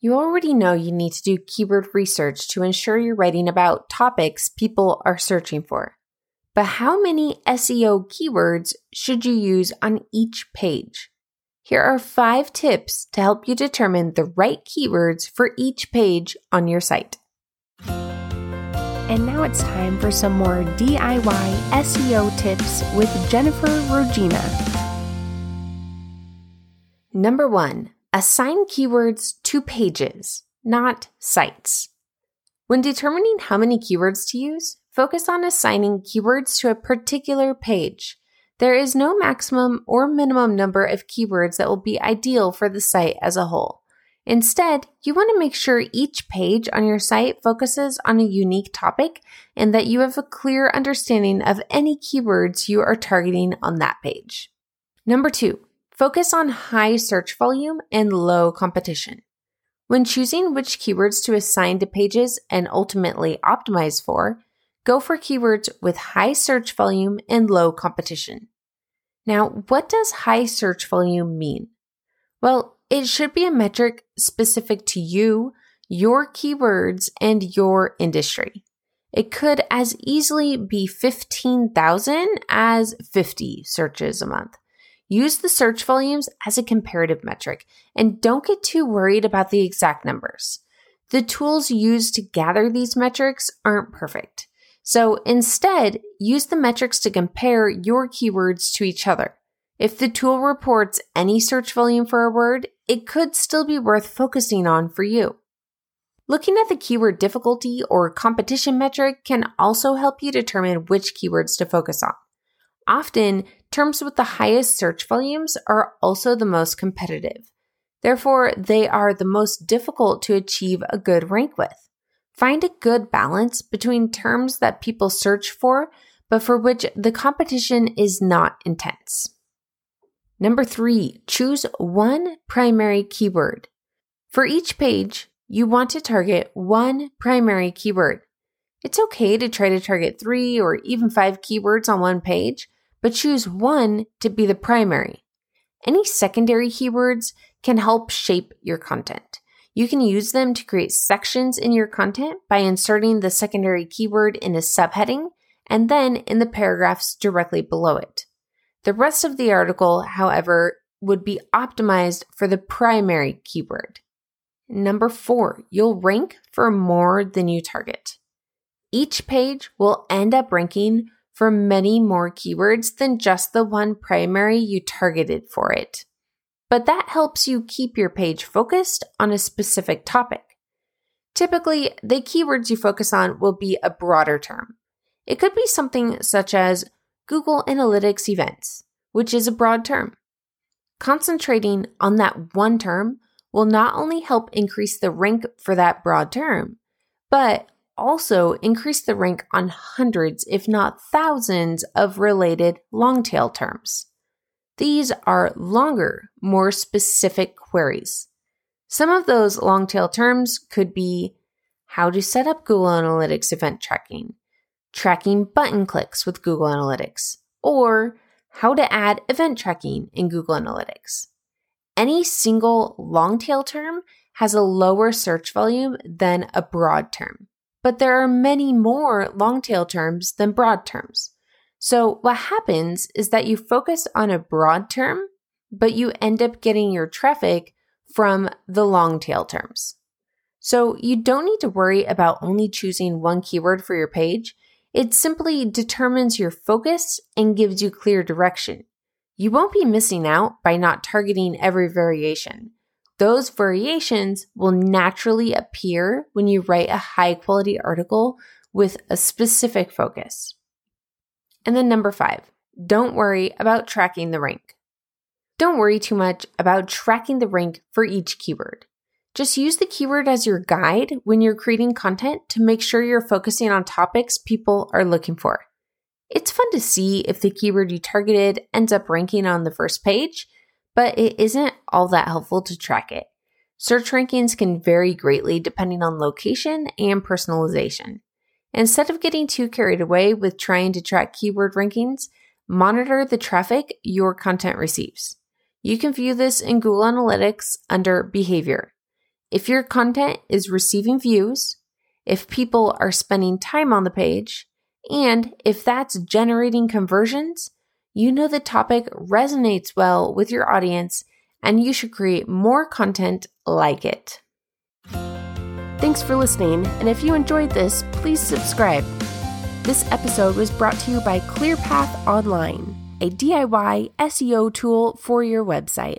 You already know you need to do keyword research to ensure you're writing about topics people are searching for. But how many SEO keywords should you use on each page? Here are five tips to help you determine the right keywords for each page on your site. And now it's time for some more DIY SEO tips with Jennifer Rogina. Number one, assign keywords to pages, not sites. When determining how many keywords to use, focus on assigning keywords to a particular page. There is no maximum or minimum number of keywords that will be ideal for the site as a whole. Instead, you want to make sure each page on your site focuses on a unique topic and that you have a clear understanding of any keywords you are targeting on that page. Number two, Focus on high search volume and low competition. When choosing which keywords to assign to pages and ultimately optimize for, go for keywords with high search volume and low competition. Now, what does high search volume mean? Well, it should be a metric specific to you, your keywords, and your industry. It could as easily be 15,000 as 50 searches a month. Use the search volumes as a comparative metric and don't get too worried about the exact numbers. The tools used to gather these metrics aren't perfect. So instead, use the metrics to compare your keywords to each other. If the tool reports any search volume for a word, it could still be worth focusing on for you. Looking at the keyword difficulty or competition metric can also help you determine which keywords to focus on. Often, terms with the highest search volumes are also the most competitive. Therefore, they are the most difficult to achieve a good rank with. Find a good balance between terms that people search for, but for which the competition is not intense. Number three, choose one primary keyword. For each page, you want to target one primary keyword. It's okay to try to target three or even five keywords on one page, but choose one to be the primary. Any secondary keywords can help shape your content. You can use them to create sections in your content by inserting the secondary keyword in a subheading and then in the paragraphs directly below it. The rest of the article, however, would be optimized for the primary keyword. Number four, you'll rank for more than you target. Each page will end up ranking for many more keywords than just the one primary you targeted for it. But that helps you keep your page focused on a specific topic. Typically, the keywords you focus on will be a broader term. It could be something such as Google Analytics events, which is a broad term. Concentrating on that one term will not only help increase the rank for that broad term, but also increase the rank on hundreds, if not thousands, of related long tail terms. These are longer, more specific queries. Some of those long tail terms could be how to set up Google Analytics event tracking, tracking button clicks with Google Analytics, or how to add event tracking in Google Analytics. Any single long tail term has a lower search volume than a broad term but there are many more long tail terms than broad terms. So what happens is that you focus on a broad term, but you end up getting your traffic from the long tail terms. So you don't need to worry about only choosing one keyword for your page. It simply determines your focus and gives you clear direction. You won't be missing out by not targeting every variation. Those variations will naturally appear when you write a high quality article with a specific focus. And then number five, don't worry about tracking the rank. Don't worry too much about tracking the rank for each keyword. Just use the keyword as your guide when you're creating content to make sure you're focusing on topics people are looking for. It's fun to see if the keyword you targeted ends up ranking on the first page but it isn't all that helpful to track it. Search rankings can vary greatly depending on location and personalization. Instead of getting too carried away with trying to track keyword rankings, monitor the traffic your content receives. You can view this in Google Analytics under Behavior. If your content is receiving views, if people are spending time on the page, and if that's generating conversions, you know the topic resonates well with your audience and you should create more content like it. Thanks for listening, and if you enjoyed this, please subscribe. This episode was brought to you by ClearPath Online, a DIY SEO tool for your website.